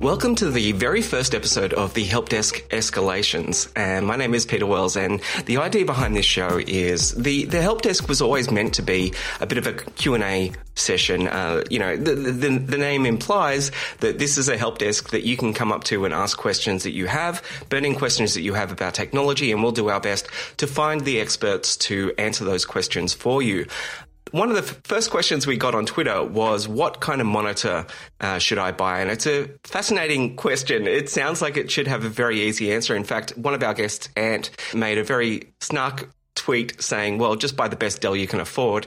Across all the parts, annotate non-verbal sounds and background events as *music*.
Welcome to the very first episode of the Help Desk Escalations. And my name is Peter Wells. And the idea behind this show is the, the Help Desk was always meant to be a bit of a Q&A session. Uh, you know, the, the, the name implies that this is a help desk that you can come up to and ask questions that you have, burning questions that you have about technology, and we'll do our best to find the experts to answer those questions for you. One of the f- first questions we got on Twitter was, What kind of monitor uh, should I buy? And it's a fascinating question. It sounds like it should have a very easy answer. In fact, one of our guests, Ant, made a very snark tweet saying, Well, just buy the best Dell you can afford.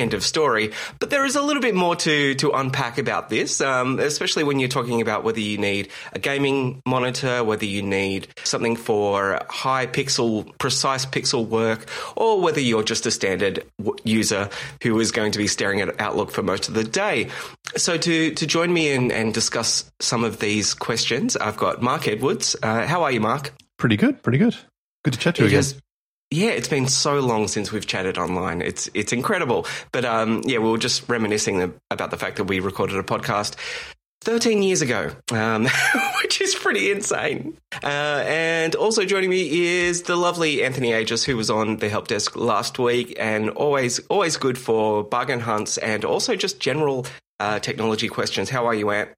End of story. But there is a little bit more to, to unpack about this, um, especially when you're talking about whether you need a gaming monitor, whether you need something for high pixel, precise pixel work, or whether you're just a standard w- user who is going to be staring at Outlook for most of the day. So to, to join me and, and discuss some of these questions, I've got Marc Edwards. Uh, how are you, Marc? Pretty good, pretty good. Good to chat to you It again. has- yeah, it's been so long since we've chatted online. It's it's incredible. But um, yeah, we were just reminiscing about the fact that we recorded a podcast 13 years ago, um, *laughs* which is pretty insane. Uh, and also joining me is the lovely Anthony Agius, who was on the help desk last week, and always always good for bargain hunts and also just general uh, technology questions. How are you, Ant?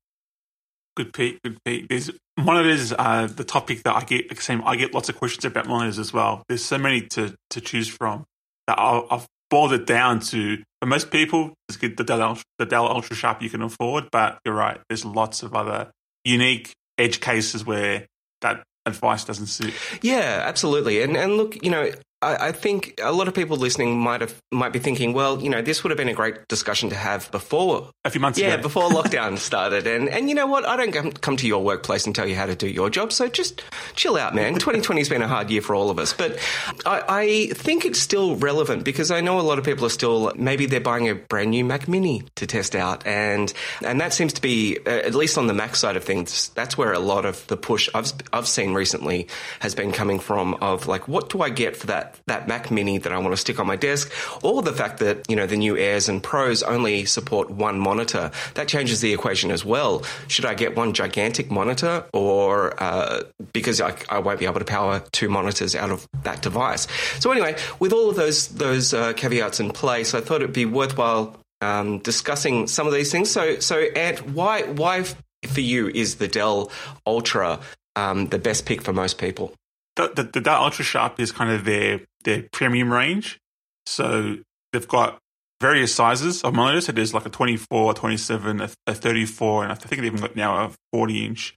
Good Pete, good Pete. There's monitors uh, the topic that I get. Same, I get lots of questions about monitors as well. There's so many to, to choose from that I'll, I've boiled it down to. For most people, just get the Dell, the Dell Ultra Sharp you can afford. But you're right. There's lots of other unique edge cases where that advice doesn't suit. Yeah, absolutely. And and look, you know, I, I think a lot of people listening might have might be thinking, well, you know, this would have been a great discussion to have before. A few months Yeah, ago, before *laughs* lockdown started, and and you know what? I don't come, come to your workplace and tell you how to do your job. So just chill out, man. 2020 has been a hard year for all of us, but I, I think it's still relevant because I know a lot of people are still maybe they're buying a brand new Mac Mini to test out, and and that seems to be uh, at least on the Mac side of things. That's where a lot of the push I've I've seen recently has been coming from. Of like, what do I get for that that Mac Mini that I want to stick on my desk, or the fact that you know the new Airs and Pros only support one monitor. That changes the equation as well. Should I get one gigantic monitor, or uh, because I, I won't be able to power two monitors out of that device? So anyway, with all of those those uh, caveats in place, I thought it'd be worthwhile um, discussing some of these things. So so Ant, why why for you is the Dell Ultra um, the best pick for most people? The, the, the Dell Ultra Sharp is kind of their their premium range. So they've got various sizes of monitors. So there's like a 24, a 27, a, a 34, and I think they've even got now a 40 inch.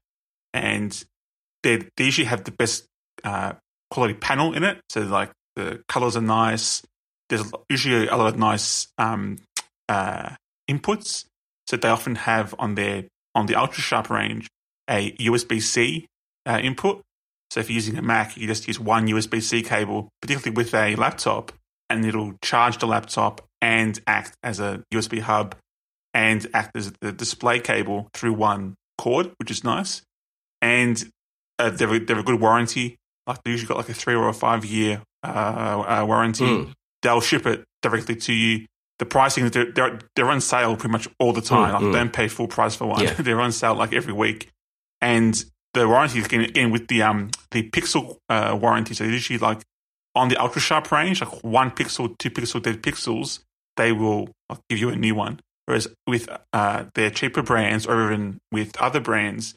And they they usually have the best uh, quality panel in it. So like the colors are nice. There's usually a lot of nice um, uh, inputs. So they often have on their on the Ultra Sharp range a USB C uh, input. So if you're using a Mac, you just use one USB C cable, particularly with a laptop, and it'll charge the laptop and act as a USB hub and act as the display cable through one cord, which is nice. And uh, they're, a- they're a good warranty. Like they usually got like a three or a five year uh, uh, warranty. Mm. They'll ship it directly to you. The pricing they're, they're they're on sale pretty much all the time. Mm, like mm. don't pay full price for one. Yeah. *laughs* they're on sale like every week, and the warranty again, again with the um the pixel uh, warranty. So usually like on the ultra sharp range, like one pixel, two pixel, dead pixels, they will like, give you a new one. Whereas with uh, their cheaper brands or even with other brands,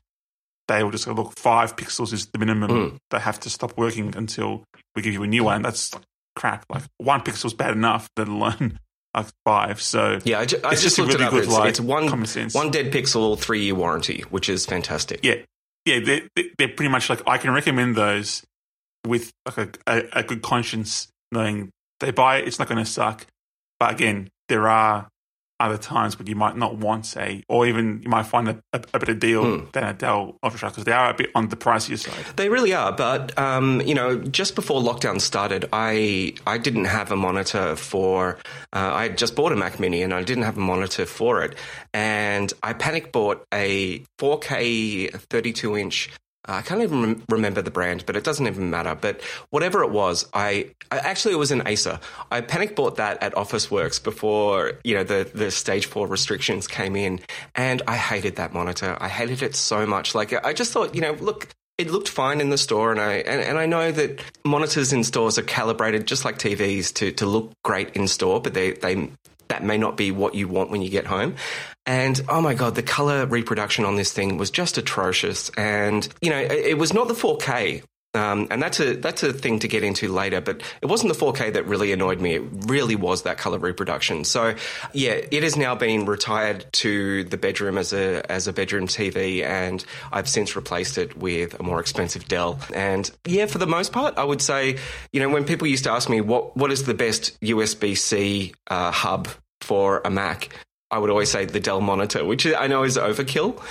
they will just go, look, five pixels is the minimum. Mm. They have to stop working until we give you a new one. That's like, crap. Like one pixel's bad enough, let alone *laughs* like five. So Yeah, I, ju- I It's just, just a looked really it up. good, It's, like, it's one common sense. one dead pixel, three year warranty, which is fantastic. yeah, yeah, they're, they're pretty much like I can recommend those with like a, a, a good conscience, knowing they buy it, it's not going to suck. But again, there are other times when you might not want a, or even you might find a, a, a better deal mm. than a Dell UltraSharp because they are a bit on the pricier side. They really are, but um, you know, just before lockdown started, I I didn't have a monitor for. Uh, I had just bought a Mac Mini and I didn't have a monitor for it, and I panic bought a 4K 32 inch Uh, I can't even rem- remember the brand, but it doesn't even matter. But whatever it was, I, I, actually it was an Acer. I panic bought that at Officeworks before you know the the stage four restrictions came in, and I hated that monitor. I hated it so much. Like I just thought, you know, look, it looked fine in the store, and I and, and I know that monitors in stores are calibrated just like TVs to to look great in store, but they they that may not be what you want when you get home. And oh my God, the color reproduction on this thing was just atrocious. And, you know, it, it was not the 4K. Um, and that's a that's a thing to get into later, but it wasn't the 4K that really annoyed me. It really was that color reproduction. So, yeah, it has now been retired to the bedroom as a as a bedroom TV, and I've since replaced it with a more expensive Dell. And yeah, for the most part, I would say, you know, when people used to ask me what what is the best USB C uh, hub for a Mac, I would always say the Dell monitor, which I know is overkill.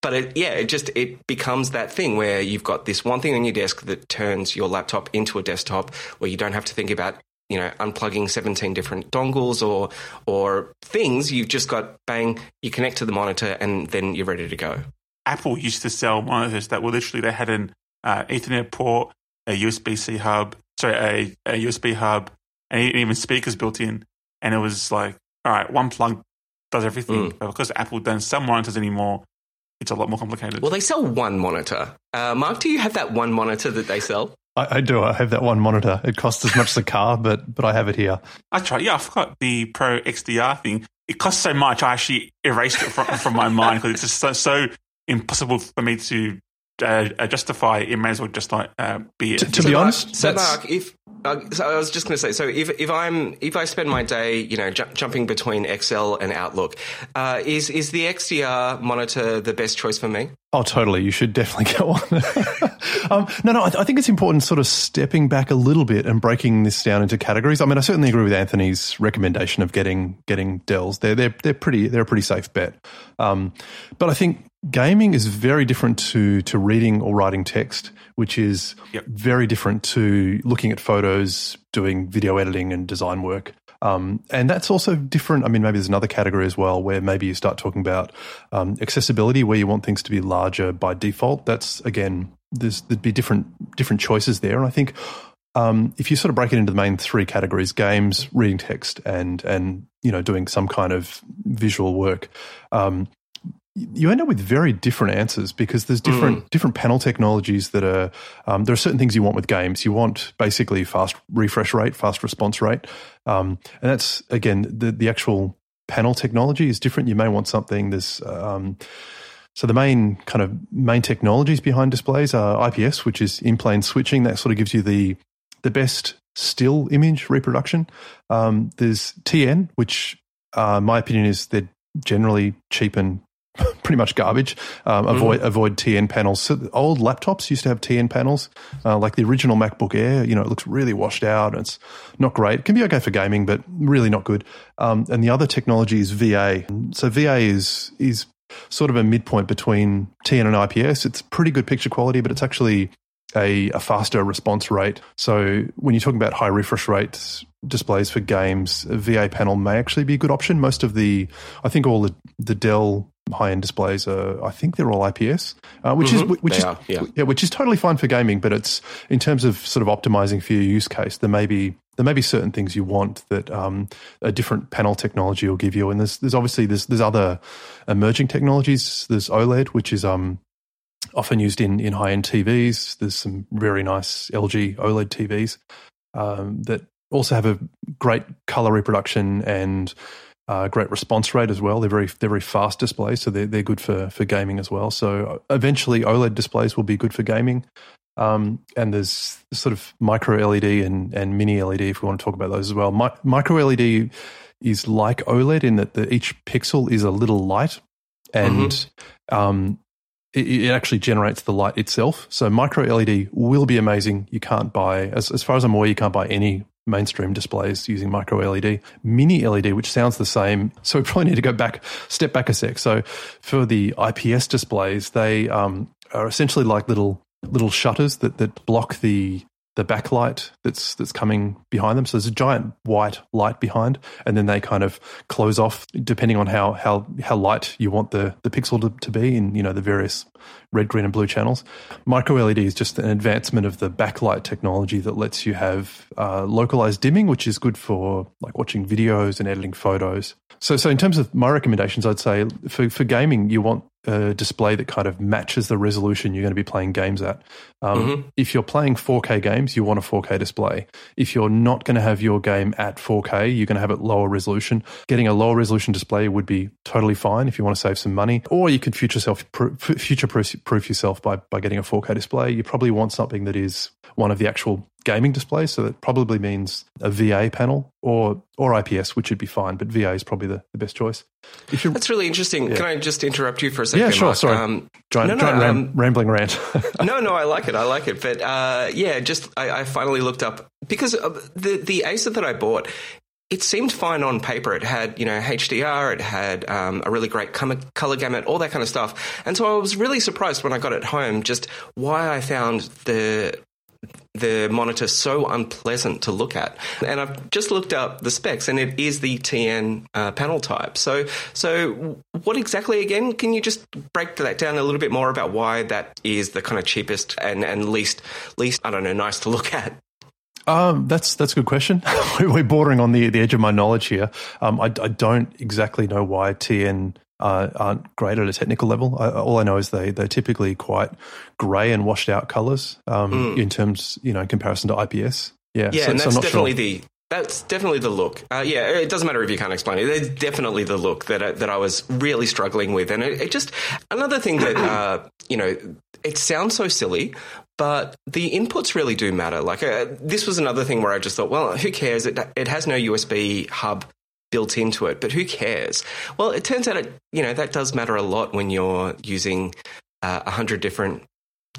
But it, yeah, it just it becomes that thing where you've got this one thing on your desk that turns your laptop into a desktop, where you don't have to think about you know unplugging 17 different dongles or or things. You've just got bang, you connect to the monitor, and then you're ready to go. Apple used to sell monitors that were literally they had an uh, Ethernet port, a USB C hub, sorry, a, a USB hub, and even speakers built in, and it was like all right, one plug does everything. Mm. But because Apple doesn't sell monitors anymore, it's a lot more complicated. Well, they sell one monitor. Uh, Marc, do you have that one monitor that they sell? I, I, do. I have that one monitor. It costs as much as a car, but but I have it here. I tried. Yeah, I forgot the Pro XDR thing. It costs so much. I actually erased it from, from my mind because it's just so, so impossible for me to uh, justify. It may as well just like uh, be. To, to be honest, so Marc, if uh, so I was just going to say, so if, if I'm if I spend my day, you know, ju- jumping between Excel and Outlook, uh, is is the XDR monitor the best choice for me? Oh, totally. You should definitely *laughs* get one. um, no, no, I, th- I, think it's important sort of stepping back a little bit and breaking this down into categories. I mean, I certainly agree with Anthony's recommendation of getting getting Dells. They're they're they're pretty they're a pretty safe bet. Um, but I think gaming is very different to to reading or writing text which is yep. very different to looking at photos, doing video editing and design work. Um, and that's also different. I mean, maybe there's another category as well where maybe you start talking about um, accessibility, where you want things to be larger by default. That's again, there's there'd be different different choices there. And I think um, if you sort of break it into the main three categories: games, reading text, and and you know doing some kind of visual work. Um, you end up with very different answers because there's different mm. different panel technologies that are um, there are certain things you want with games. You want basically fast refresh rate fast response rate. Um, and that's again the the actual panel technology is different. You may want something there's um, so the main kind of main technologies behind displays are IPS which is in plane switching. That sort of gives you the the best still image reproduction. Um, there's TN which uh, my opinion is they're generally cheap and *laughs* pretty much garbage. Um, avoid mm. avoid TN panels. So old laptops used to have TN panels, uh, like the original MacBook Air. You know, it looks really washed out. and it's not great. It can be okay for gaming, but really not good. Um, and the other technology is VA. So VA is is sort of a midpoint between TN and IPS. It's pretty good picture quality, but it's actually a, a faster response rate. So when you're talking about high refresh rates displays for games, a VA panel may actually be a good option. Most of the, I think all the, the Dell high end displays are, I think they're all IPS, uh, which mm-hmm. is which they is are, yeah. yeah. which is totally fine for gaming. But it's in terms of sort of optimizing for your use case, there may be there may be certain things you want that um, a different panel technology will give you. And there's there's obviously there's there's other emerging technologies. There's OLED, which is um often used in in high end TVs. There's some very nice LG OLED TVs um, that also have a great color reproduction and uh, great response rate as well. They're very they're very fast displays, so they're they're good for for gaming as well. So eventually, OLED displays will be good for gaming. Um, and there's sort of micro LED and and mini LED if we want to talk about those as well. Mi- micro LED is like OLED in that the, each pixel is a little light, and mm-hmm. um, it, it, actually generates the light itself. So micro LED will be amazing. You can't buy, as, as far as I'm aware, you can't buy any mainstream displays using micro LED, mini LED, which sounds the same. So we probably need to go back, step back a sec. So for the IPS displays, they um, are essentially like little little shutters that that block the the backlight that's that's coming behind them. So there's a giant white light behind, and then they kind of close off depending on how how how light you want the the pixel to, to be in you know the various red, green, and blue channels. Micro LED is just an advancement of the backlight technology that lets you have uh, localized dimming, which is good for like watching videos and editing photos. So, so in terms of my recommendations, I'd say for, for gaming, you want a display that kind of matches the resolution you're going to be playing games at. Um, mm-hmm. If you're playing 4K games, you want a 4K display. If you're not going to have your game at 4K, you're going to have it lower resolution. Getting a lower resolution display would be totally fine if you want to save some money, or you could future self future proof yourself by by getting a 4K display. You probably want something that is one of the actual gaming display. so that probably means a VA panel or or IPS, which would be fine, but VA is probably the, the best choice. That's really interesting. Yeah. Can I just interrupt you for a second? Yeah, sure. Marc? Sorry, um, giant, no, no, giant ram, um, rambling rant. *laughs* no, no, I like it. I like it. But uh, yeah, just I, I, finally looked up because the the Acer that I bought. It seemed fine on paper. It had, you know, HDR. It had um, a really great color gamut, all that kind of stuff. And so I was really surprised when I got it home, just why I found the the monitor so unpleasant to look at. And I've just looked up the specs, and it is the TN uh, panel type. So, so what exactly again? Can you just break that down a little bit more about why that is the kind of cheapest and, and least least I don't know nice to look at? Um, that's that's a good question. *laughs* We're bordering on the the edge of my knowledge here. Um, I, I don't exactly know why TN uh, aren't great at a technical level. I, all I know is they they're typically quite grey and washed out colours um, mm. in terms, you know, in comparison to IPS. Yeah, yeah, so, and that's so definitely sure. the that's definitely the look. Uh, yeah, it doesn't matter if you can't explain it. It's definitely the look that I, that I was really struggling with, and it, it just another thing that *clears throat* uh, you know it sounds so silly, but the inputs really do matter. Like uh, this was another thing where I just thought, well, who cares? It it has no USB hub built into it, but who cares? Well, it turns out it, you know that does matter a lot when you're using uh, a uh, hundred different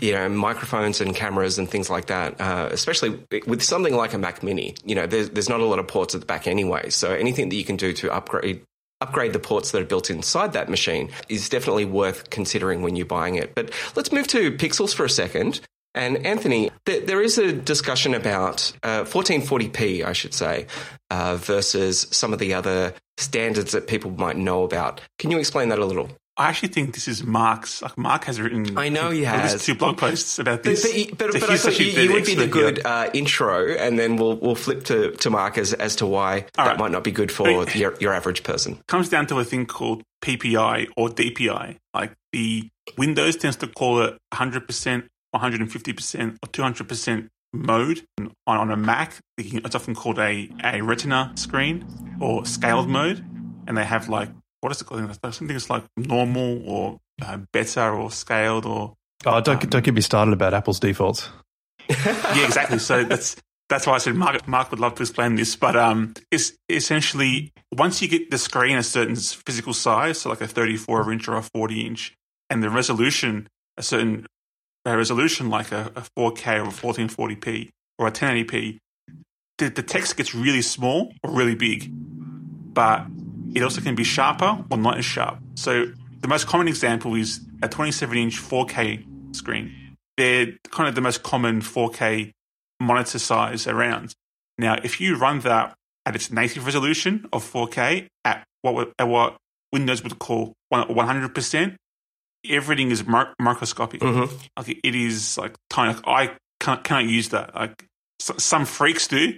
you know microphones and cameras and things like that. Uh, especially with something like a Mac Mini, you know there's, there's not a lot of ports at the back anyway. So anything that you can do to upgrade upgrade the ports that are built inside that machine is definitely worth considering when you're buying it. But let's move to Pixels for a second. And Anthony, th- there is a discussion about uh, 1440p, I should say, uh, versus some of the other standards that people might know about. Can you explain that a little? I actually think this is Marc's. Like Marc has written. I know he has two blog posts about this. But, but, but, but I thought you, you would be the good uh, intro, and then we'll we'll flip to, to Marc as, as to why All that right. might not be good for your, your average person. It comes down to a thing called PPI or DPI. Like the Windows tends to call it 100%, 150%, or 200% mode on, on a Mac. It's often called a, a Retina screen or scaled mode, and they have like what is it called? Something that's like normal or uh, better or scaled or. Oh, don't um, don't get me started about Apple's defaults. *laughs* yeah, exactly. So that's that's why I said Marc, Marc would love to explain this, but um, it's essentially once you get the screen a certain physical size, so like a 34 inch or a 40 inch, and the resolution a certain a resolution like a, a 4K or a 1440p or a 1080p, the, the text gets really small or really big, but it also can be sharper or not as sharp. So the most common example is a 27 inch 4K screen. They're kind of the most common 4K monitor size around. Now, if you run that at its native resolution of 4K at what, at what Windows would call 100%, everything is microscopic. Mm-hmm. Like it is like tiny. Like I can't, can't use that. Like some freaks do,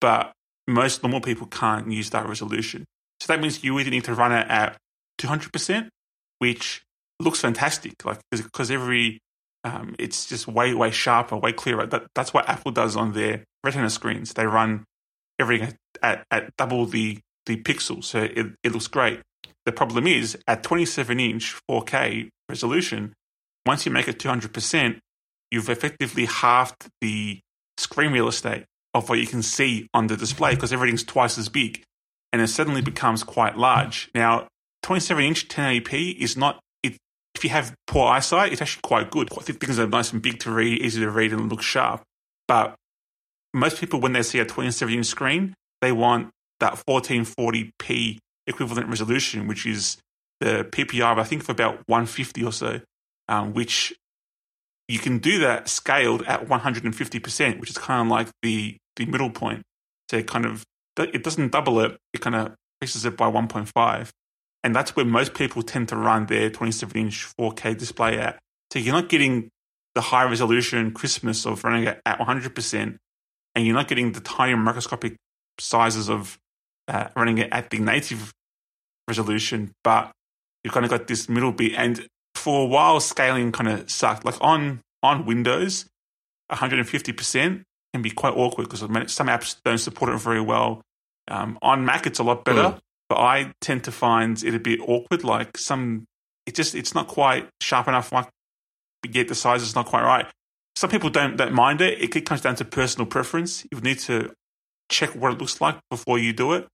but most normal people can't use that resolution. So that means you either need to run it at 200%, which looks fantastic, like because every um, it's just way way sharper, way clearer. That, that's what Apple does on their Retina screens. They run everything at, at double the the pixels, so it, it looks great. The problem is at 27 inch 4K resolution, once you make it 200%, you've effectively halved the screen real estate of what you can see on the display because everything's twice as big and it suddenly becomes quite large. Now, 27 inch 1080p is not, it, if you have poor eyesight, it's actually quite good. Things are nice and big to read, easy to read, and look sharp. But most people, when they see a 27 inch screen, they want that 1440p equivalent resolution, which is the PPI, of I think, of about 150 or so, um, which you can do that scaled at 150%, which is kind of like the, the middle point. So it kind of, it doesn't double it, it kind of increases it by 1.5. And that's where most people tend to run their 27 inch 4K display at. So you're not getting the high resolution crispness of running it at 100%, and you're not getting the tiny microscopic sizes of uh, running it at the native resolution, but you've kind of got this middle bit. And for a while, scaling kind of sucked. Like on on Windows, 150% can be quite awkward because some apps don't support it very well. Um, on Mac, it's a lot better, mm. but I tend to find it a bit awkward. Like some, it just it's not quite sharp enough. Like yet the size is not quite right. Some people don't don't mind it. It comes down to personal preference. You need to check what it looks like before you do it.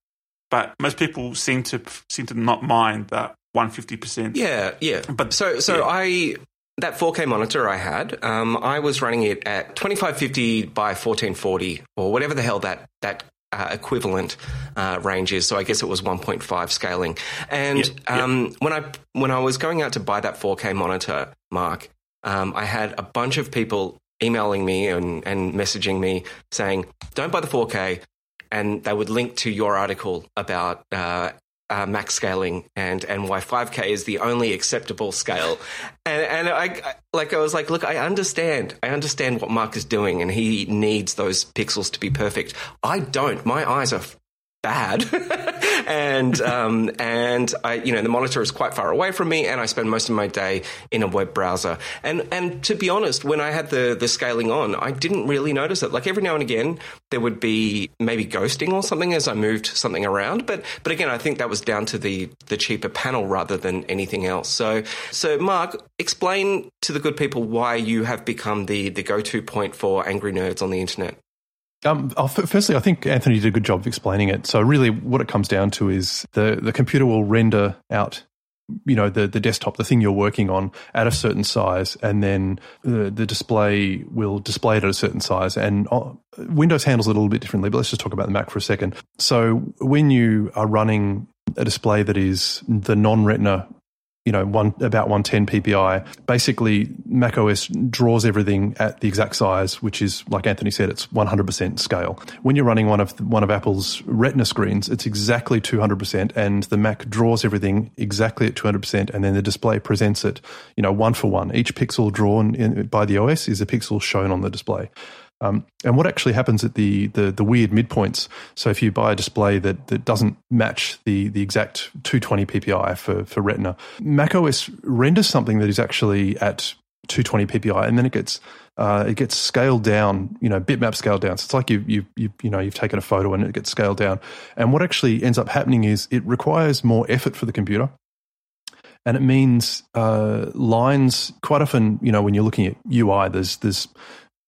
But most people seem to seem to not mind that 150%. Yeah, yeah. But so so yeah. I that 4K monitor I had, um, I was running it at 2550 by 1440 or whatever the hell that that uh, equivalent uh, range is. So I guess it was 1.5 scaling. And yep, yep. Um, when I when I was going out to buy that 4K monitor, Marc, um, I had a bunch of people emailing me and, and messaging me saying, "Don't buy the 4K," and they would link to your article about uh, uh, max scaling and and why 5k is the only acceptable scale. And and I like I was like look I understand. I understand what Marc is doing and he needs those pixels to be perfect. I don't. My eyes are bad. *laughs* And um, and I you know the monitor is quite far away from me and I spend most of my day in a web browser. And and to be honest when I had the the scaling on I didn't really notice it. Like every now and again there would be maybe ghosting or something as I moved something around but but again I think that was down to the the cheaper panel rather than anything else. So so Marc explain to the good people why you have become the the go-to point for angry nerds on the internet um, firstly, I think Anthony did a good job of explaining it. So, really, what it comes down to is the, the computer will render out, you know, the, the desktop, the thing you're working on, at a certain size, and then the, the display will display it at a certain size. And uh, Windows handles it a little bit differently, but let's just talk about the Mac for a second. So, when you are running a display that is the non-retina you know, one about 110 PPI. Basically, macOS draws everything at the exact size, which is like Anthony said, it's 100% scale. When you're running one of one of Apple's Retina screens, it's exactly 200%, and the Mac draws everything exactly at 200%, and then the display presents it, you know, one for one. Each pixel drawn in, by the OS is a pixel shown on the display. Um, and what actually happens at the, the, the weird midpoints? So if you buy a display that, that doesn't match the the exact 220 ppi for for Retina, macOS renders something that is actually at 220 ppi, and then it gets uh, it gets scaled down, you know, bitmap scaled down. So it's like you you you you know you've taken a photo and it gets scaled down. And what actually ends up happening is it requires more effort for the computer and it means uh, lines. Quite often, you know, when you're looking at UI, there's there's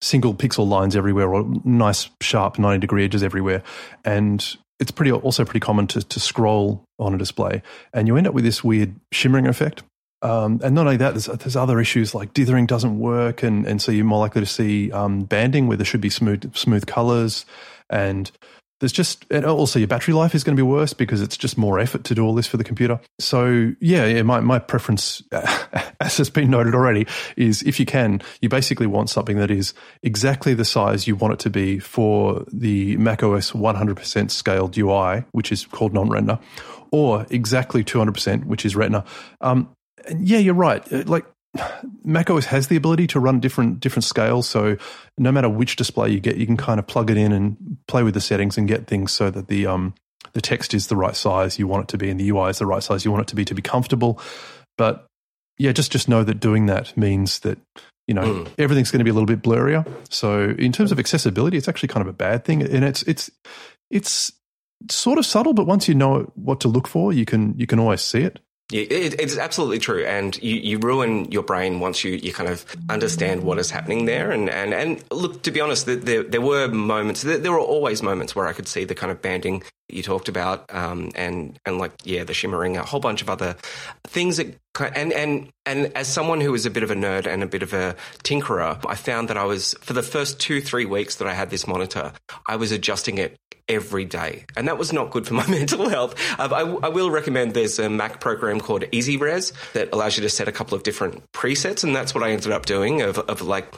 single pixel lines everywhere or nice sharp 90 degree edges everywhere. And it's pretty also pretty common to, to scroll on a display. And you end up with this weird shimmering effect. Um, and not only that, there's, there's other issues like dithering doesn't work, and, and so you're more likely to see um, banding where there should be smooth smooth colors, and there's just and also your battery life is going to be worse because it's just more effort to do all this for the computer. So yeah, yeah, my my preference, *laughs* as has been noted already, is if you can, you basically want something that is exactly the size you want it to be for the macOS 100% scaled UI, which is called non-retina, or exactly 200%, which is Retina. Um, yeah, you're right. Like macOS has the ability to run different different scales. So no matter which display you get, you can kind of plug it in and play with the settings and get things so that the um, the text is the right size you want it to be and the UI is the right size you want it to be to be comfortable. But yeah, just just know that doing that means that you know mm. everything's going to be a little bit blurrier. So in terms of accessibility, it's actually kind of a bad thing, and it's it's it's sort of subtle. But once you know what to look for, you can you can always see it. Yeah, it, it's absolutely true, and you, you ruin your brain once you, you kind of understand what is happening there. And, and, and look, to be honest, there, there were moments, there, there were always moments where I could see the kind of banding you talked about, um, and and like yeah, the shimmering, a whole bunch of other things that and and and as someone who is a bit of a nerd and a bit of a tinkerer, I found that I was for the first two three weeks that I had this monitor, I was adjusting it every day, and that was not good for my *laughs* mental health. Uh, I, I, will recommend there's a Mac program called EasyRes that allows you to set a couple of different presets, and that's what I ended up doing of, of like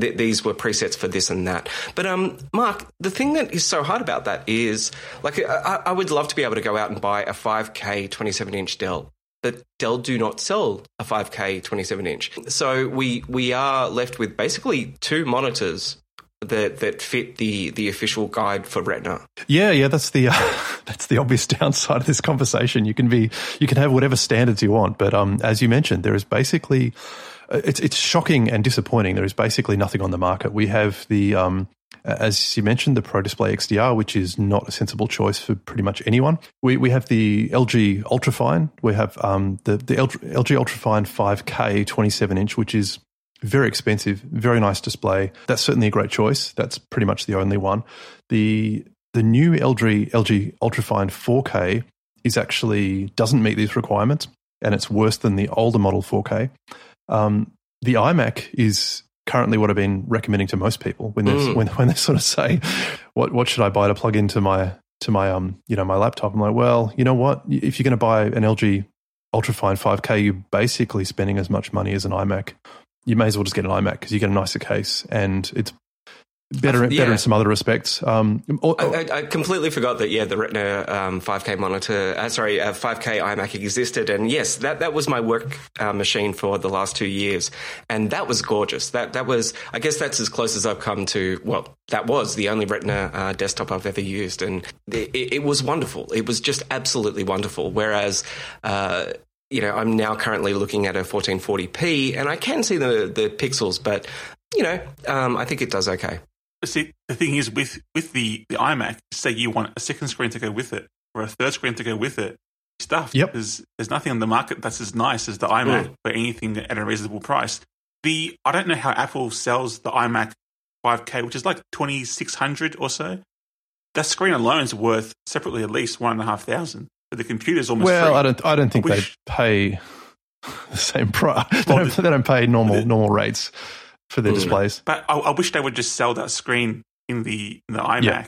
th- these were presets for this and that. But um, Marc, the thing that is so hard about that is like I, I would love to be able to go out and buy a 5K 27 inch Dell. But Dell do not sell a 5K 27 inch. So we we are left with basically two monitors that that fit the the official guide for Retina. Yeah, yeah, that's the uh, *laughs* that's the obvious downside of this conversation. You can be you can have whatever standards you want, but um, as you mentioned, there is basically uh, it's it's shocking and disappointing. There is basically nothing on the market. We have the um, as you mentioned, the Pro Display XDR, which is not a sensible choice for pretty much anyone. We we have the LG Ultrafine. We have um, the the LG Ultrafine 5K 27 inch, which is very expensive, very nice display. That's certainly a great choice. That's pretty much the only one. The the new LG LG Ultrafine 4K is actually doesn't meet these requirements, and it's worse than the older model 4K. Um, the iMac is currently what I've been recommending to most people when, mm. when when they sort of say, "What what should I buy to plug into my to my um you know my laptop?" I'm like, well, you know what? If you're going to buy an LG Ultrafine 5K, you're basically spending as much money as an iMac. You may as well just get an iMac because you get a nicer case and it's better, yeah. better in some other respects. Um, or, or, I, I, completely forgot that. Yeah, the Retina um, 5K monitor, uh, sorry, uh, 5K iMac existed, and yes, that that was my work uh, machine for the last two years, and that was gorgeous. That that was, I guess, that's as close as I've come to. Well, that was the only Retina uh, desktop I've ever used, and it, it, was wonderful. It was just absolutely wonderful. Whereas uh, you know, I'm now currently looking at a 1440p, and I can see the the pixels, but you know, um, I think it does okay see, the thing is with with the the iMac, say you want a second screen to go with it or a third screen to go with it, stuff. Yep. There's there's nothing on the market that's as nice as the iMac mm. for anything at a reasonable price. The I don't know how Apple sells the iMac 5K, which is like 2600 or so. That screen alone is worth separately at least one and a half thousand. But the computer's almost well. Free. I don't. I don't think they pay the same price. *laughs* They, don't, they don't pay normal the, normal rates for their mm. displays. But I, I, wish they would just sell that screen in the in the iMac yeah.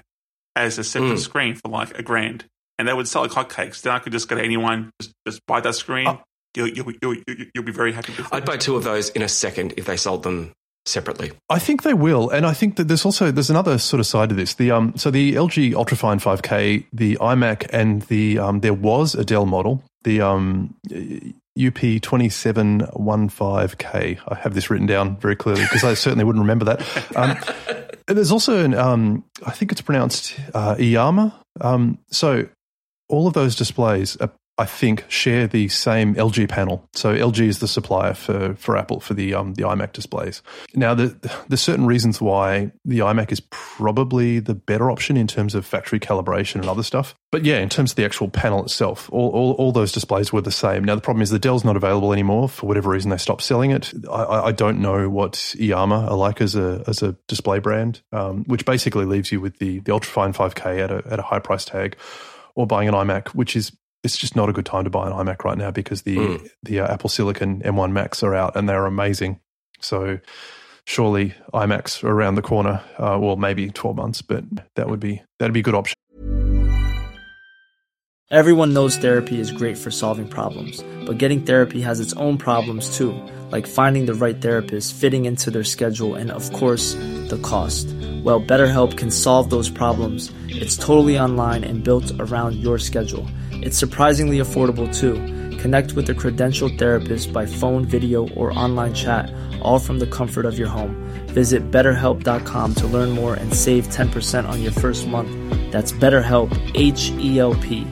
as a separate mm. screen for like a grand, and they would sell it hotcakes. Then I could just go to anyone, just, just buy that screen. Oh. You'll, you'll, you'll, you'll, be very happy with it. I'd buy two of those in a second if they sold them separately. I think they will, and I think that there's also there's another sort of side to this. The um, so the LG Ultrafine 5K, the iMac, and the um, there was a Dell model, the um, UP2715K. I have this written down very clearly because I certainly wouldn't remember that. Um, *laughs* there's also an, um, I think it's pronounced uh, iiyama. Um, so all of those displays are I think, share the same LG panel. So LG is the supplier for, for Apple for the um, the iMac displays. Now, the, there's certain reasons why the iMac is probably the better option in terms of factory calibration and other stuff. But yeah, in terms of the actual panel itself, all, all, all those displays were the same. Now, the problem is the Dell's not available anymore. For whatever reason, they stopped selling it. I, I don't know what iiyama are like as a, as a display brand, um, which basically leaves you with the, the Ultrafine 5K at a, at a high price tag or buying an iMac, which is it's just not a good time to buy an iMac right now because the mm. the uh, Apple Silicon M1 Macs are out and they're amazing. So surely iMacs are around the corner. Uh, well, maybe 12 months, but that would be that'd be a good option. Everyone knows therapy is great for solving problems, but getting therapy has its own problems too, like finding the right therapist, fitting into their schedule, and of course, the cost. Well, BetterHelp can solve those problems. It's totally online and built around your schedule. It's surprisingly affordable too. Connect with a credentialed therapist by phone, video, or online chat, all from the comfort of your home. Visit betterhelp.com to learn more and save 10% on your first month. That's BetterHelp, H E L P.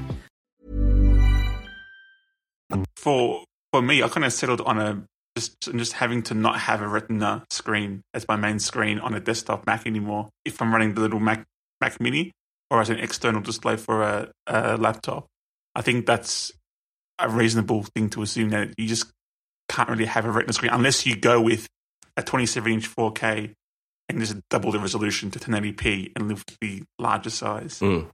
For for me, I kind of settled on a just just having to not have a Retina uh, screen as my main screen on a desktop Mac anymore. If I'm running the little Mac Mac Mini or as an external display for a, a laptop, I think that's a reasonable thing to assume that you just can't really have a retina screen unless you go with a 27 inch 4K and just double the resolution to 1080p and live with the larger size. Mm.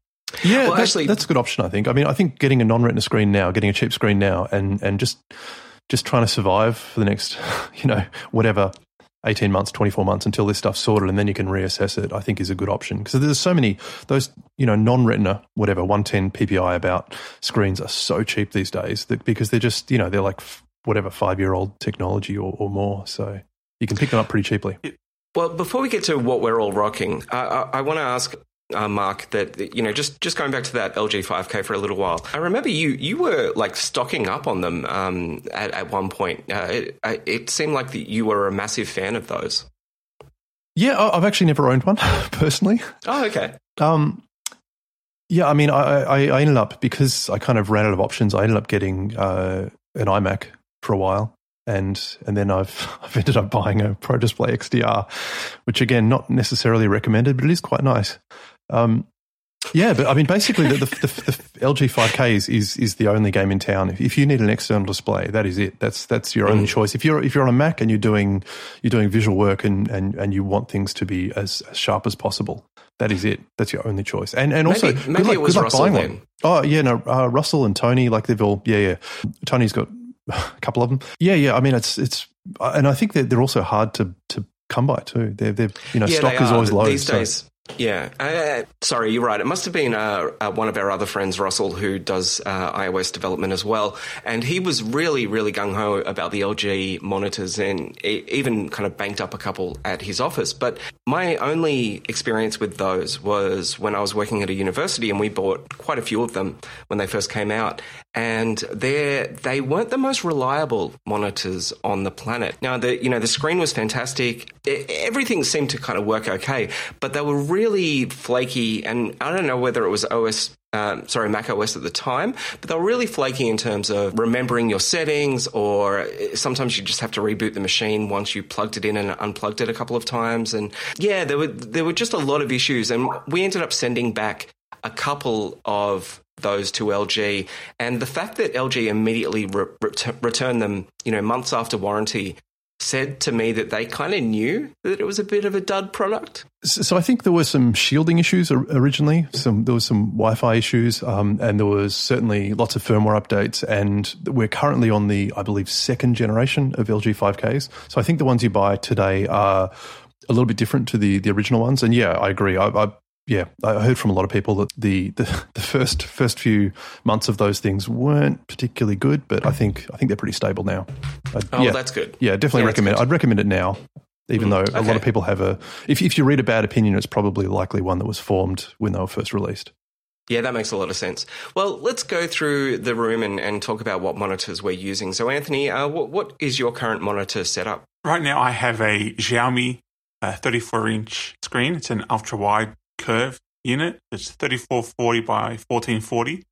Yeah, Well, that's, actually- that's a good option. I think. I mean, I think getting a non-retina screen now, getting a cheap screen now, and and just just trying to survive for the next, *laughs* you know, whatever. 18 months, 24 months until this stuff's sorted and then you can reassess it, I think is a good option. Because there's so many, those, you know, non retina, whatever, 110 PPI about screens are so cheap these days that because they're just, you know, they're like whatever, five year old technology or, or more. So you can pick them up pretty cheaply. Well, before we get to what we're all rocking, uh, I, I want to ask uh, Marc that you know just just going back to that LG 5K for a little while. I remember you you were like stocking up on them um, at at one point. Uh, it, it seemed like that you were a massive fan of those. Yeah, I- I've actually never owned one *laughs* personally. Oh, okay. Um, yeah, I mean, I, I, I ended up because I kind of ran out of options. I ended up getting uh, an iMac for a while, and and then I've *laughs* I've ended up buying a Pro Display XDR, which again, not necessarily recommended, but it is quite nice. Um, yeah, but I mean, basically, the, the, the, the LG 5K is, is is the only game in town. If, if you need an external display, that is it. That's that's your only choice. If you're if you're on a Mac and you're doing you're doing visual work and and, and you want things to be as, as sharp as possible, that is it. That's your only choice. And and also, Maybe- maybe luck- it was Russell buying then. one. Oh yeah, no, uh, Russell and Tony, like they've all yeah yeah. Tony's got *laughs* a couple of them. Yeah yeah. I mean, it's it's and I think that they're also hard to to come by too. They're they're you know yeah, stock is always low these so- days. Yeah, uh, sorry, you're right. It must have been uh, uh, one of our other friends, Russell, who does uh, iOS development as well, and he was really, really gung ho about the LG monitors, and even kind of banked up a couple at his office. But my only experience with those was when I was working at a university, and we bought quite a few of them when they first came out, and they they weren't the most reliable monitors on the planet. Now, the you know the screen was fantastic, E- everything seemed to kind of work okay, but they were really flaky, and I don't know whether it was OS. Um, sorry, Mac OS at the time, but they were really flaky in terms of remembering your settings, or uh, sometimes you just have to reboot the machine once you plugged it in and unplugged it a couple of times. And yeah, there were there were just a lot of issues, and we ended up sending back a couple of those to LG, and the fact that LG immediately re- ret- returned them, you know, months after warranty, said to me that they kind of knew that it was a bit of a dud product. So so I think there were some shielding issues originally. Some there was some Wi-Fi issues, um, and there was certainly lots of firmware updates. And we're currently on the, I believe, second generation of LG 5Ks. So I think the ones you buy today are a little bit different to the the original ones. And yeah, I agree. I, I yeah, I heard from a lot of people that the, the *laughs* the first first few months of those things weren't particularly good, but I think I think they're pretty stable now. I'd- Oh, yeah, that's good. yeah, definitely Yeah, recommend. I'd recommend it now, even though a lot of people have a. If if you read a bad opinion, it's probably likely one that was formed when they were first released. Yeah, that makes a lot of sense. Well, let's go through the room and, and talk about what monitors we're using. So, Anthony, uh, what, what is your current monitor setup? Right now, I have a Xiaomi uh, 34 inch screen. It's an ultra wide curve unit. It's 3440 by 1440,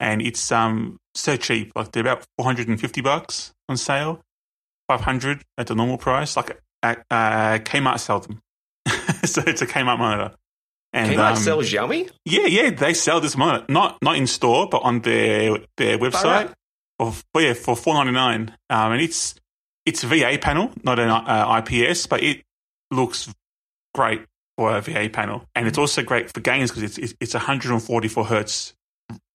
and it's um so cheap. Like they're about 450 bucks on sale, 500 at the normal price. Like at, uh, Kmart sell them, *laughs* so it's a Kmart monitor. And Kmart um, sells Xiaomi? yeah, yeah, they sell this monitor not not in store, but on their their website. right. For, for yeah, for four ninety nine, um, and it's it's a VA panel, not an uh, IPS, but it looks great for a VA panel, and it's also great for games because it's it's, it's 144 hertz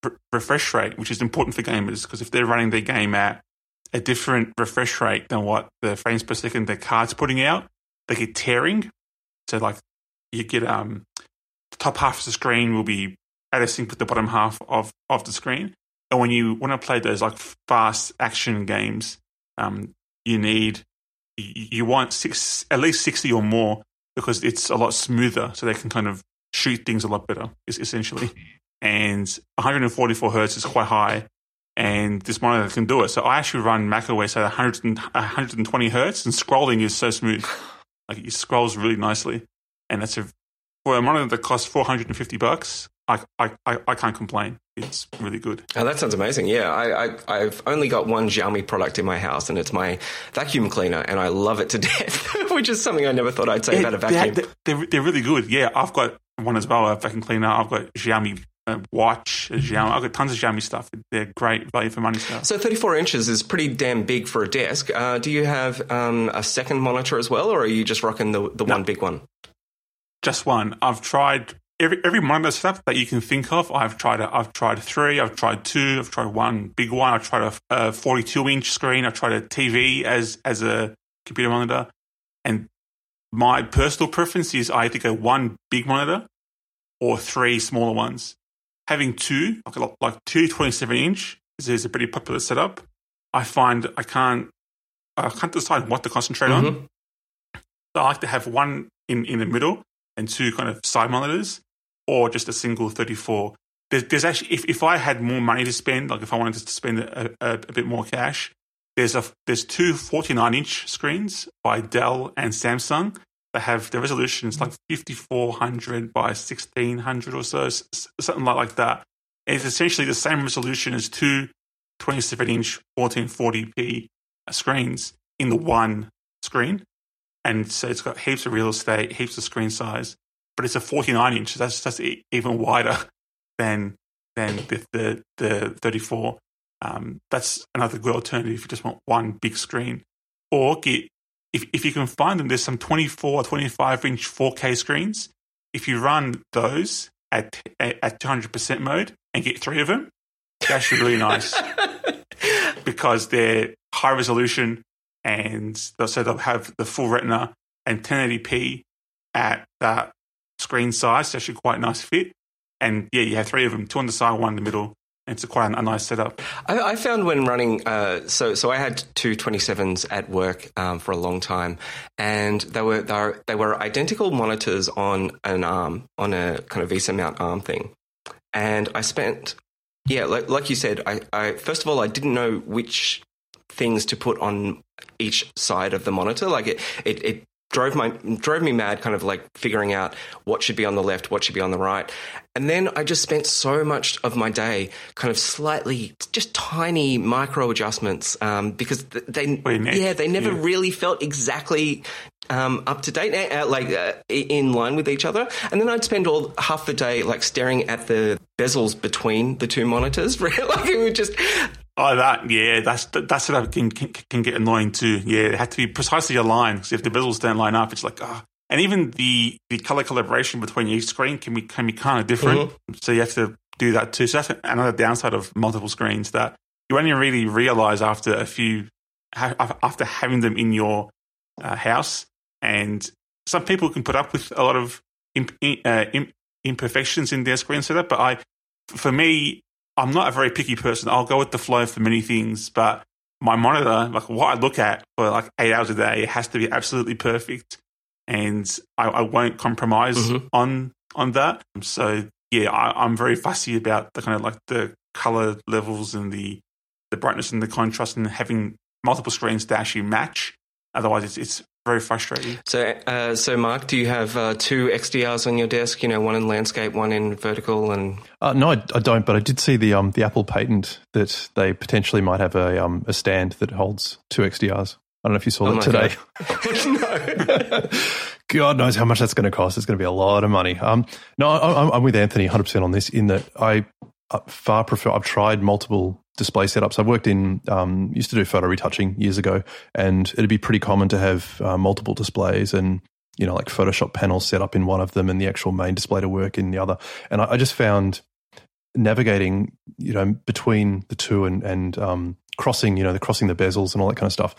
re- refresh rate, which is important for gamers because if they're running their game at a different refresh rate than what the frames per second their card's putting out, they get tearing. So like you get um the top half of the screen will be out of sync with the bottom half of, of the screen. And when you want to play those like fast action games, um, you need you, you want six at least sixty or more because it's a lot smoother, so they can kind of shoot things a lot better, es- essentially. And 144 hertz is quite high, and this monitor can do it. So I actually run macOS at 100 and, 120 hertz, and scrolling is so smooth, *sighs* like it scrolls really nicely, and that's a for a monitor that costs 450 bucks. I, I, I, can't complain. It's really good. Oh, that sounds amazing. Yeah, I, I, I've only got one Xiaomi product in my house, and it's my vacuum cleaner, and I love it to *laughs* death, which is something I never thought I'd say about a vacuum. They're, they're, they're really good. Yeah, I've got one as well, a vacuum cleaner. I've got Xiaomi a watch, a Xiaomi. I've got tons of Xiaomi stuff. They're great value for money stuff. So 34 inches is pretty damn big for a desk. Uh, do you have um, a second monitor as well, or are you just rocking the the no, one big one? Just one. I've tried every every monitor setup that you can think of. I've tried. A, I've tried three. I've tried two. I've tried one big one. I've tried a, a 42 inch screen. I've tried a TV as as a computer monitor, and my personal preference is I either go one big monitor or three smaller ones. Having two, like, like two 27 inch, is, is a pretty popular setup. I find I can't I can't decide what to concentrate mm-hmm. on. So I like to have one in, in the middle and two kind of side monitors, or just a single 34. There's, there's actually, if, if I had more money to spend, like if I wanted to spend a, a, a bit more cash, there's a there's two 49 inch screens by Dell and Samsung that have the resolutions like 5400 by 1600 or so, something like, like that. And it's essentially the same resolution as two 27 inch 1440p screens in the one screen. And so it's got heaps of real estate, heaps of screen size, but it's a 49 inch. That's that's even wider *laughs* than than the the, the 34. Um, that's another good alternative if you just want one big screen. Or get, if, if you can find them, there's some 24, 25 inch 4K screens. If you run those at, at 200% mode and get three of them, actually really nice *laughs* because they're high resolution and so they'll have the full retina and 1080p at that screen size. It's actually quite a nice fit. And yeah, you have three of them, two on the side, one in the middle, it's a quite a nice setup. I, I found when running, uh, so so I had two 27s at work um, for a long time, and they were they were, they were identical monitors on an arm on a kind of VESA mount arm thing, and I spent yeah like, like you said, I, I first of all I didn't know which things to put on each side of the monitor. Like it, it, it drove my drove me mad kind of like figuring out what should be on the left what should be on the right and then i just spent so much of my day kind of slightly just tiny micro adjustments um, because they yeah they never yeah. really felt exactly um, up to date, uh, like uh, in line with each other. And then I'd spend all half the day like staring at the bezels between the two monitors. *laughs* like it would just Oh, that yeah, that's that's what can, can, can get annoying too. Yeah, it had to be precisely aligned. Because if the bezels don't line up, it's like ah. Oh. And even the the color calibration between each screen can be can be kind of different. Mm-hmm. So you have to do that too. So that's another downside of multiple screens that you only really realize after a few after having them in your uh, house. And some people can put up with a lot of imp, uh, imperfections in their screen setup, but I, for me, I'm not a very picky person. I'll go with the flow for many things, but my monitor, like what I look at for like eight hours a day, has to be absolutely perfect, and I, I won't compromise mm-hmm. on on that. So yeah, I, am very fussy about the kind of like the color levels and the the brightness and the contrast, and having multiple screens to actually match. Otherwise, it's it's very frustrating. So, uh, so Marc, do you have uh, two XDRs on your desk? You know, one in landscape, one in vertical, and uh, no, I, I, don't. But I did see the um, the Apple patent that they potentially might have a um, a stand that holds two XDRs. I don't know if you saw oh that today. *laughs* no. *laughs* God knows how much that's going to cost. It's going to be a lot of money. Um, no, I, I'm with Anthony 100% on this. In that, I uh, far prefer. I've tried multiple display setups. I've worked in, um, used to do photo retouching years ago, and it'd be pretty common to have uh, multiple displays and, you know, like Photoshop panels set up in one of them and the actual main display to work in the other. And I, I just found navigating, you know, between the two and, and, um, crossing, you know, the crossing the bezels and all that kind of stuff,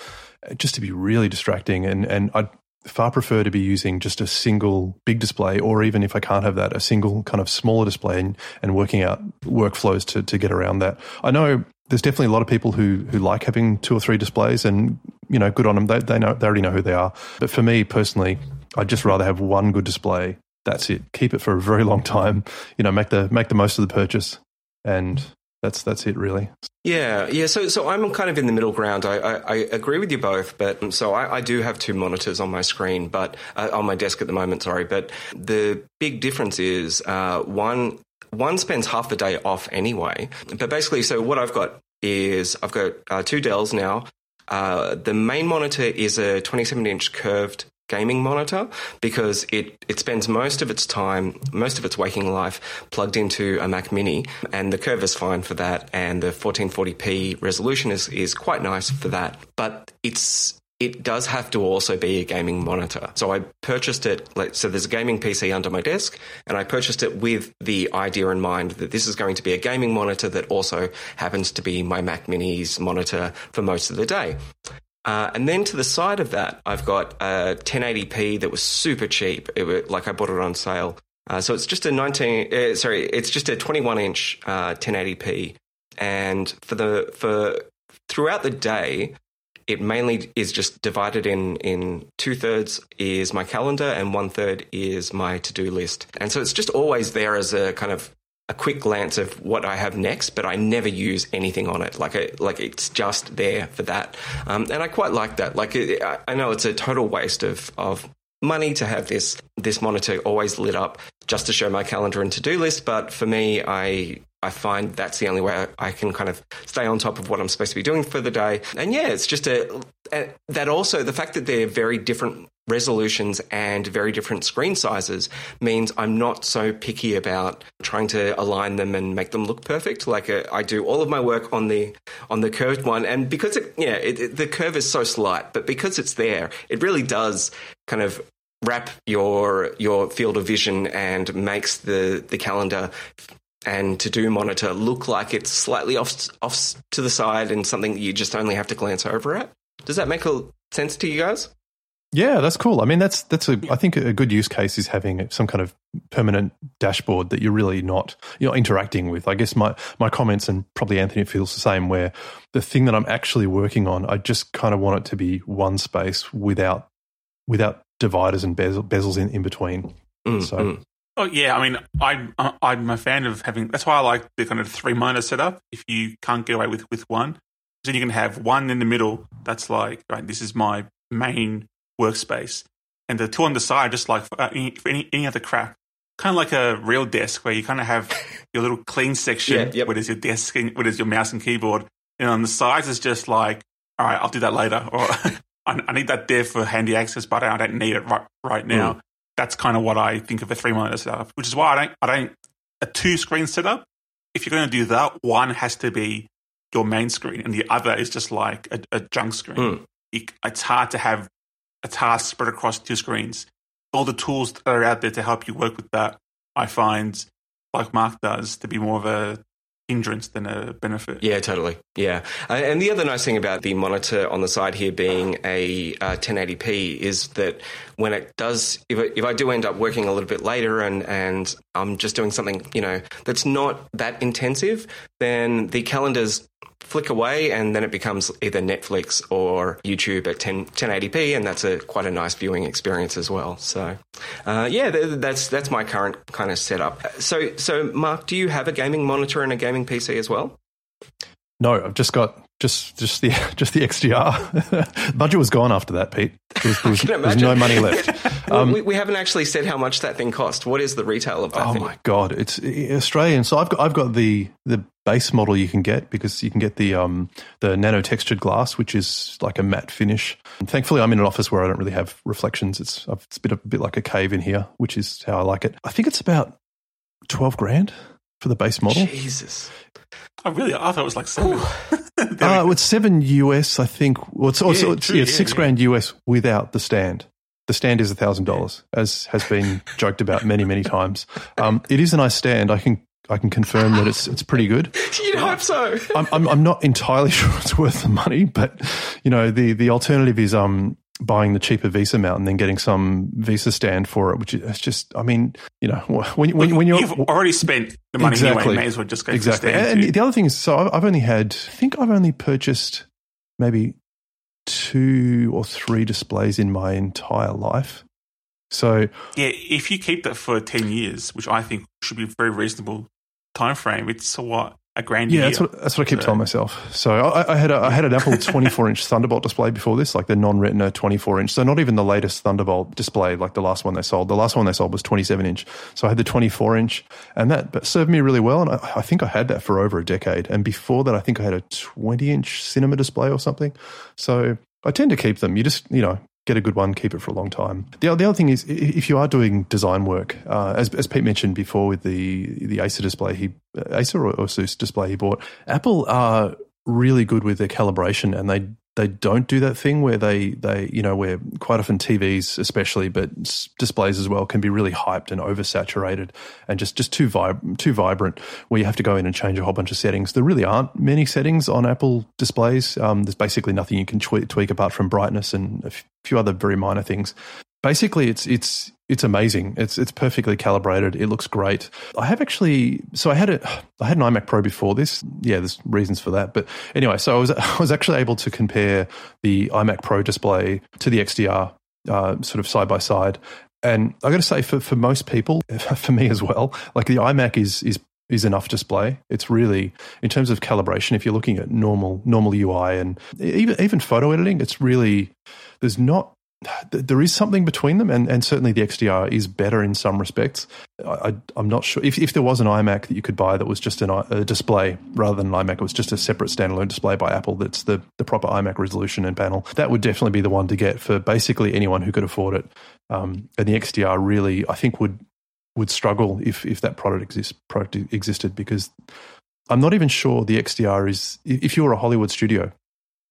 just to be really distracting. And, and I'd far prefer to be using just a single big display, or even if I can't have that, a single kind of smaller display and, and working out workflows to, to get around that. I know there's definitely a lot of people who, who like having two or three displays and, you know, good on them. They, they know, they already know who they are. But for me personally, I'd just rather have one good display. That's it. Keep it for a very long time. You know, make the, make the most of the purchase and that's that's it really. Yeah, yeah. So so I'm kind of in the middle ground. I, I, I agree with you both, but um, so I, I, do have two monitors on my screen, but uh, on my desk at the moment. Sorry, but the big difference is uh, one one spends half the day off anyway. But basically, so what I've got is I've got uh, two Dells now. Uh, the main monitor is a 27 inch curved gaming monitor because it, it spends most of its time, most of its waking life plugged into a Mac Mini, and the curve is fine for that, and the 1440p resolution is, is quite nice for that. But it's it does have to also be a gaming monitor. So I purchased it. So there's a gaming PC under my desk, and I purchased it with the idea in mind that this is going to be a gaming monitor that also happens to be my Mac Mini's monitor for most of the day. Uh, and then to the side of that, I've got a 1080p that was super cheap. It was, like I bought it on sale. Uh, so it's just a 19, uh, sorry, it's just a 21 inch 1080p. Uh, and for the for throughout the day, it mainly is just divided in in two thirds is my calendar and one third is my to do list. And so it's just always there as a kind of a quick glance of what I have next, but I never use anything on it. Like, like it's just there for that, um, and I quite like that. Like, it, I know it's a total waste of of money to have this this monitor always lit up just to show my calendar and to do list, but for me, I I find that's the only way I can kind of stay on top of what I'm supposed to be doing for the day. And yeah, it's just a, that also the fact that they're very different resolutions and very different screen sizes means I'm not so picky about trying to align them and make them look perfect. Like uh, I do all of my work on the on the curved one, and because it, yeah, it, it, the curve is so slight, but because it's there, it really does kind of wrap your your field of vision and makes the the calendar and to do monitor look like it's slightly off off to the side and something you just only have to glance over at. Does that make sense to you guys? Yeah, that's cool. I mean, that's that's a I think a good use case is having some kind of permanent dashboard that you're really not you're interacting with. I guess my my comments and probably Anthony feels the same. Where the thing that I'm actually working on, I just kind of want it to be one space without without dividers and bezel, bezels in in between. Mm, so mm. Oh yeah, I mean, I I'm a fan of having. That's why I like the kind of three monitor setup. If you can't get away with with one, then you can have one in the middle. That's like right. This is my main workspace, and the two on the side, just like for any, for any, any other crap. Kind of like a real desk where you kind of have *laughs* your little clean section, yeah, yep. where there's your desk, and, where there's your mouse and keyboard, and on the sides is just like, all right, I'll do that later, or *laughs* I, need that there for handy access, but I don't need it right right now. Mm that's kind of what I think of a three monitor setup, which is why I don't, I don't, a two screen setup, if you're going to do that, one has to be your main screen and the other is just like a, a junk screen. Mm. It, it's hard to have a task spread across two screens. All the tools that are out there to help you work with that, I find, like Marc does, to be more of a hindrance than a benefit. Yeah, totally. Yeah. Uh, and the other nice thing about the monitor on the side here being a uh, 1080p is that when it does, if I, if I do end up working a little bit later and, and I'm just doing something, you know, that's not that intensive, then the calendar's flick away and then it becomes either Netflix or YouTube at 10, 1080p and that's a quite a nice viewing experience as well. So uh, yeah, that's that's my current kind of setup. So so Marc, do you have a gaming monitor and a gaming PC as well? No, I've just got just just the *laughs* just the XDR. *laughs* budget was gone after that, Pete. There was, there was, there was no money *laughs* left. Um, we, we, haven't actually said how much that thing cost. What is the retail of that? Oh thing? my god, it's Australian. So I've got I've got the the base model you can get because you can get the um the nano textured glass, which is like a matte finish. And thankfully, I'm in an office where I don't really have reflections. It's it's a bit a bit like a cave in here, which is how I like it. I think it's about twelve grand for the base model. Jesus. I really, I thought it was like seven. *laughs* uh, it's seven US, I think. Well, it's, also, yeah, it's, yeah, six yeah. grand US without the stand. The stand is a thousand dollars, as has been joked about many, many times. Um, it is a nice stand. I can I can confirm that it's it's pretty good. *laughs* You'd hope so. I'm, I'm, I'm not entirely *laughs* sure it's worth the money, but you know the the alternative is um buying the cheaper VESA mount and then getting some VESA stand for it, which is just, I mean, you know, when, when, when you're. You've already spent the money exactly, anyway, may as well just go exactly. and too. the other thing is, so I've only had, I think I've only purchased maybe two or three displays in my entire life. So. Yeah, if you keep that for 10 years, which I think should be very reasonable time frame, it's what? a grand yeah, that's what, that's what I keep so. telling myself. So I, I, had a, I had an Apple *laughs* 24 inch Thunderbolt display before this, like the non Retina 24 inch. So not even the latest Thunderbolt display, like the last one they sold. The last one they sold was 27 inch. So I had the 24 inch, and that but served me really well. And I, I think I had that for over a decade. And before that, I think I had a 20 inch cinema display or something. So I tend to keep them. You just you know get a good one, keep it for a long time. The, the other thing is, if you are doing design work, uh, as, as Pete mentioned before with the the Acer display, he Acer or, Asus display he bought, Apple are really good with their calibration, and they they don't do that thing where they they you know where quite often TVs especially but displays as well can be really hyped and oversaturated and just just too vib- too vibrant where you have to go in and change a whole bunch of settings. There really aren't many settings on Apple displays. Um, there's basically nothing you can tweak, tweak apart from brightness and a few other very minor things basically it's it's it's amazing. It's it's perfectly calibrated. It looks great. I have actually so I had a I had an iMac Pro before this. Yeah, there's reasons for that. But anyway, so I was *laughs* I was actually able to compare the iMac Pro display to the XDR uh, sort of side by side. And I got to say, for for most people, *laughs* for me as well, like the iMac is is is enough display. It's really in terms of calibration. If you're looking at normal normal UI and even even photo editing, it's really there's not there is something between them, and, and certainly the XDR is better in some respects. I, am not sure if, if there was an iMac that you could buy that was just an, a display rather than an iMac, it was just a separate standalone display by Apple that's the, the proper iMac resolution and panel. That would definitely be the one to get for basically anyone who could afford it. Um, and the XDR really, I think, would would struggle if if that product product existed because I'm not even sure the XDR is. If you were a Hollywood studio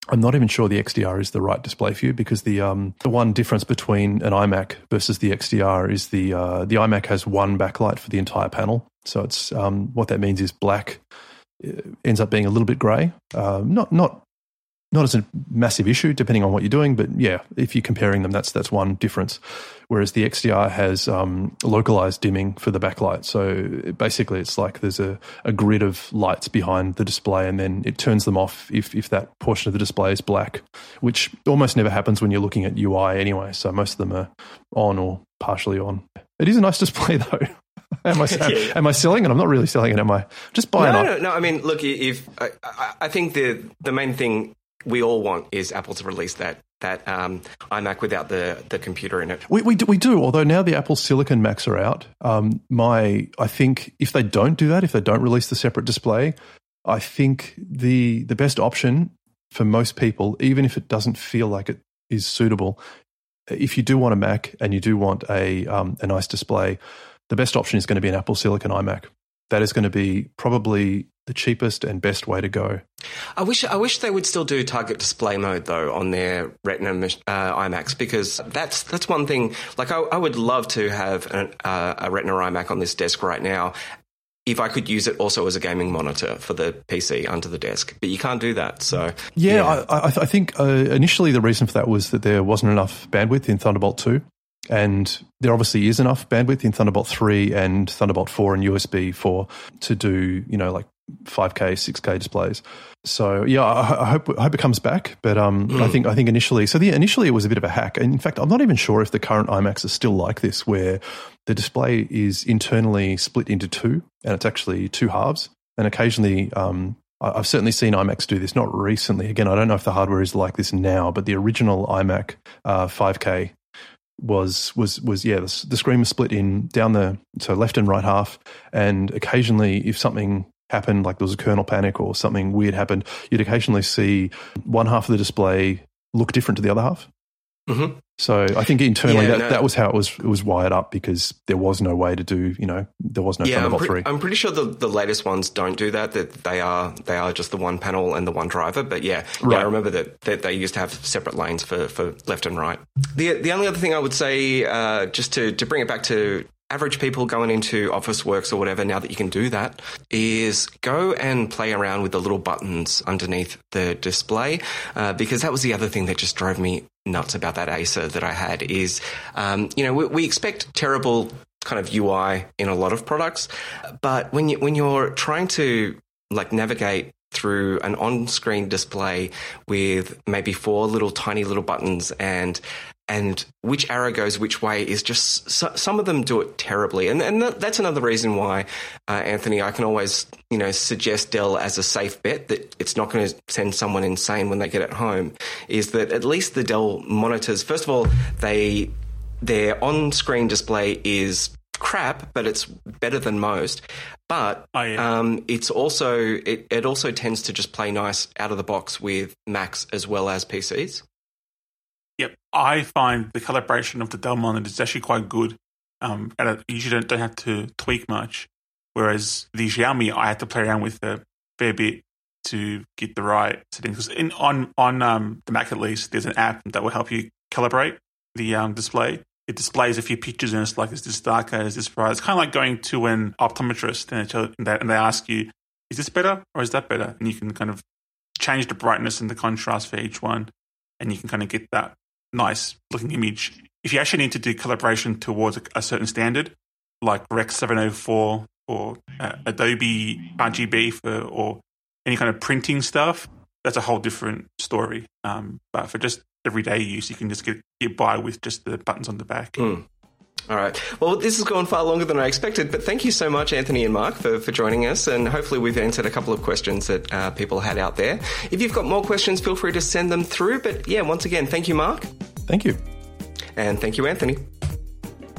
I'm not even sure the XDR is the right display for you because the um, the one difference between an iMac versus the XDR is the uh, the iMac has one backlight for the entire panel. So it's um, what that means is black uh, ends up being a little bit grey. Uh, not not not as a massive issue depending on what you're doing, but yeah, if you're comparing them, that's that's one difference. Whereas the XDR has um, localized dimming for the backlight, so basically it's like there's a, a grid of lights behind the display, and then it turns them off if if that portion of the display is black, which almost never happens when you're looking at UI anyway. So most of them are on or partially on. It is a nice *laughs* display though. am, I, *laughs* yeah. am I selling it? I'm not really selling it. Am I just buying no, no, no. I mean, look, if I, I think the the main thing we all want is Apple to release that that um, iMac without the the computer in it. We we do, we do. Although now the Apple Silicon Macs are out, um, my I think if they don't do that, if they don't release the separate display, I think the the best option for most people, even if it doesn't feel like it is suitable, if you do want a Mac and you do want a um, a nice display, the best option is going to be an Apple Silicon iMac. That is going to be probably the cheapest and best way to go. I wish I wish they would still do target display mode though on their Retina uh, iMacs because that's that's one thing. Like I, I would love to have an, uh, a Retina iMac on this desk right now. If I could use it also as a gaming monitor for the PC under the desk, but you can't do that. So yeah, yeah. I, I, I, think uh, initially the reason for that was that there wasn't enough bandwidth in Thunderbolt two. And there obviously is enough bandwidth in Thunderbolt 3 and Thunderbolt 4 and USB 4 to do, you know, like 5K, 6K displays. So yeah, I, I hope I hope it comes back. But um, mm. I think I think initially, so the initially it was a bit of a hack. And in fact, I'm not even sure if the current iMacs are still like this, where the display is internally split into two, and it's actually two halves. And occasionally, um, I've certainly seen iMacs do this. Not recently. Again, I don't know if the hardware is like this now, but the original iMac uh, 5K was was was yeah the, the screen was split in down the so left and right half and occasionally if something happened, like there was a kernel panic or something weird happened, you'd occasionally see one half of the display look different to the other half. Mm-hmm. So I think internally yeah, that, no. that was how it was it was wired up because there was no way to do you know there was no yeah, Thunderbolt I'm pre- three. I'm pretty sure the, the latest ones don't do that. That they are they are just the one panel and the one driver. But yeah, right. yeah, I remember that, that they used to have separate lanes for, for left and right. The the only other thing I would say, uh, just to to bring it back to average people going into Officeworks or whatever, now that you can do that, is go and play around with the little buttons underneath the display. Uh, because that was the other thing that just drove me nuts about that Acer that I had is, um, you know, we, we expect terrible kind of UI in a lot of products, but when you when you're trying to like navigate through an on-screen display with maybe four little tiny little buttons and and which arrow goes which way is just so, some of them do it terribly and, and that, that's another reason why uh, anthony i can always you know suggest dell as a safe bet that it's not going to send someone insane when they get it home is that at least the dell monitors first of all they their on-screen display is crap, but it's better than most. But oh, yeah. um, it's also it, it also tends to just play nice out of the box with Macs as well as PCs. Yep, I find the calibration of the Dell monitor is actually quite good. Um, and you usually don't, don't have to tweak much. Whereas the Xiaomi, I had to play around with a fair bit to get the right settings. Because in, on on um, the Mac at least, there's an app that will help you calibrate the um, display. It displays a few pictures and it's like, is this darker? Is this bright? It's kind of like going to an optometrist and, they, and they ask you, is this better or is that better? And you can kind of change the brightness and the contrast for each one, and you can kind of get that nice looking image. If you actually need to do calibration towards a, a certain standard, like Rec 704 or uh, Adobe RGB for or any kind of printing stuff, that's a whole different story. Um, but for just everyday use, you can just get, get by with just the buttons on the back. Mm. All right. Well, this has gone far longer than I expected, but thank you so much, Anthony and Marc, for, for joining us. And hopefully, we've answered a couple of questions that uh, people had out there. If you've got more questions, feel free to send them through. But yeah, once again, thank you, Marc. Thank you. And thank you, Anthony.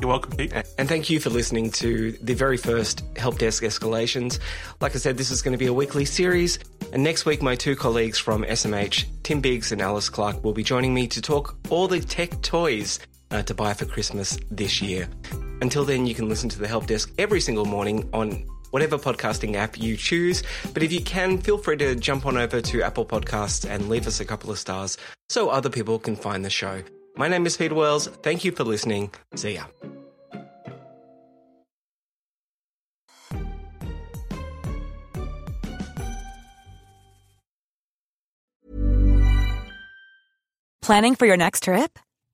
You're welcome, Pete. And thank you for listening to the very first Help Desk Escalations. Like I said, this is going to be a weekly series. And next week, my two colleagues from SMH, Tim Biggs and Alice Clarke, will be joining me to talk all the tech toys uh, to buy for Christmas this year. Until then, you can listen to the Help Desk every single morning on whatever podcasting app you choose. But if you can, feel free to jump on over to Apple Podcasts and leave us a couple of stars so other people can find the show. My name is Peter Wells. Thank you for listening. See ya. Planning for your next trip?